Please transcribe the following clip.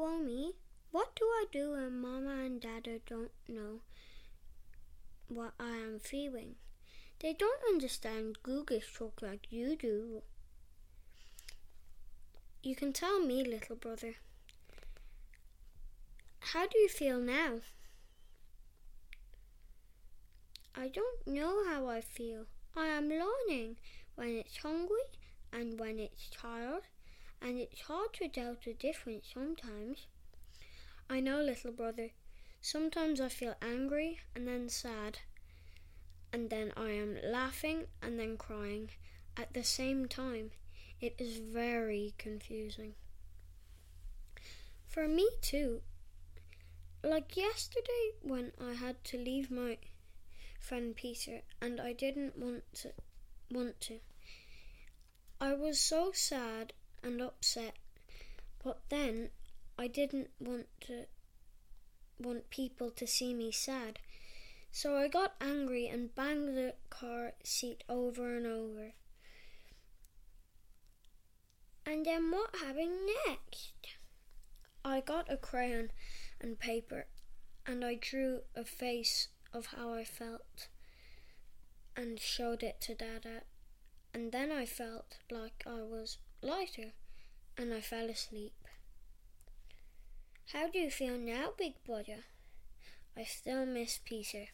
Well, me, what do I do when Mama and Dada don't know what I am feeling? They don't understand Googish talk like you do. You can tell me, little brother. How do you feel now? I don't know how I feel. I am learning when it's hungry and when it's tired, and it's hard to tell the difference sometimes. I know, little brother. Sometimes I feel angry and then sad, and then I am laughing and then crying at the same time. It is very confusing. For me, too. Like yesterday when I had to leave my friend Peter and I didn't want to want to. I was so sad and upset, but then I didn't want to want people to see me sad. So I got angry and banged the car seat over and over. And then what happened next? I got a crayon and paper and I drew a face of how I felt and showed it to Dada. And then I felt like I was lighter and I fell asleep. How do you feel now, big brother? I still miss Peter.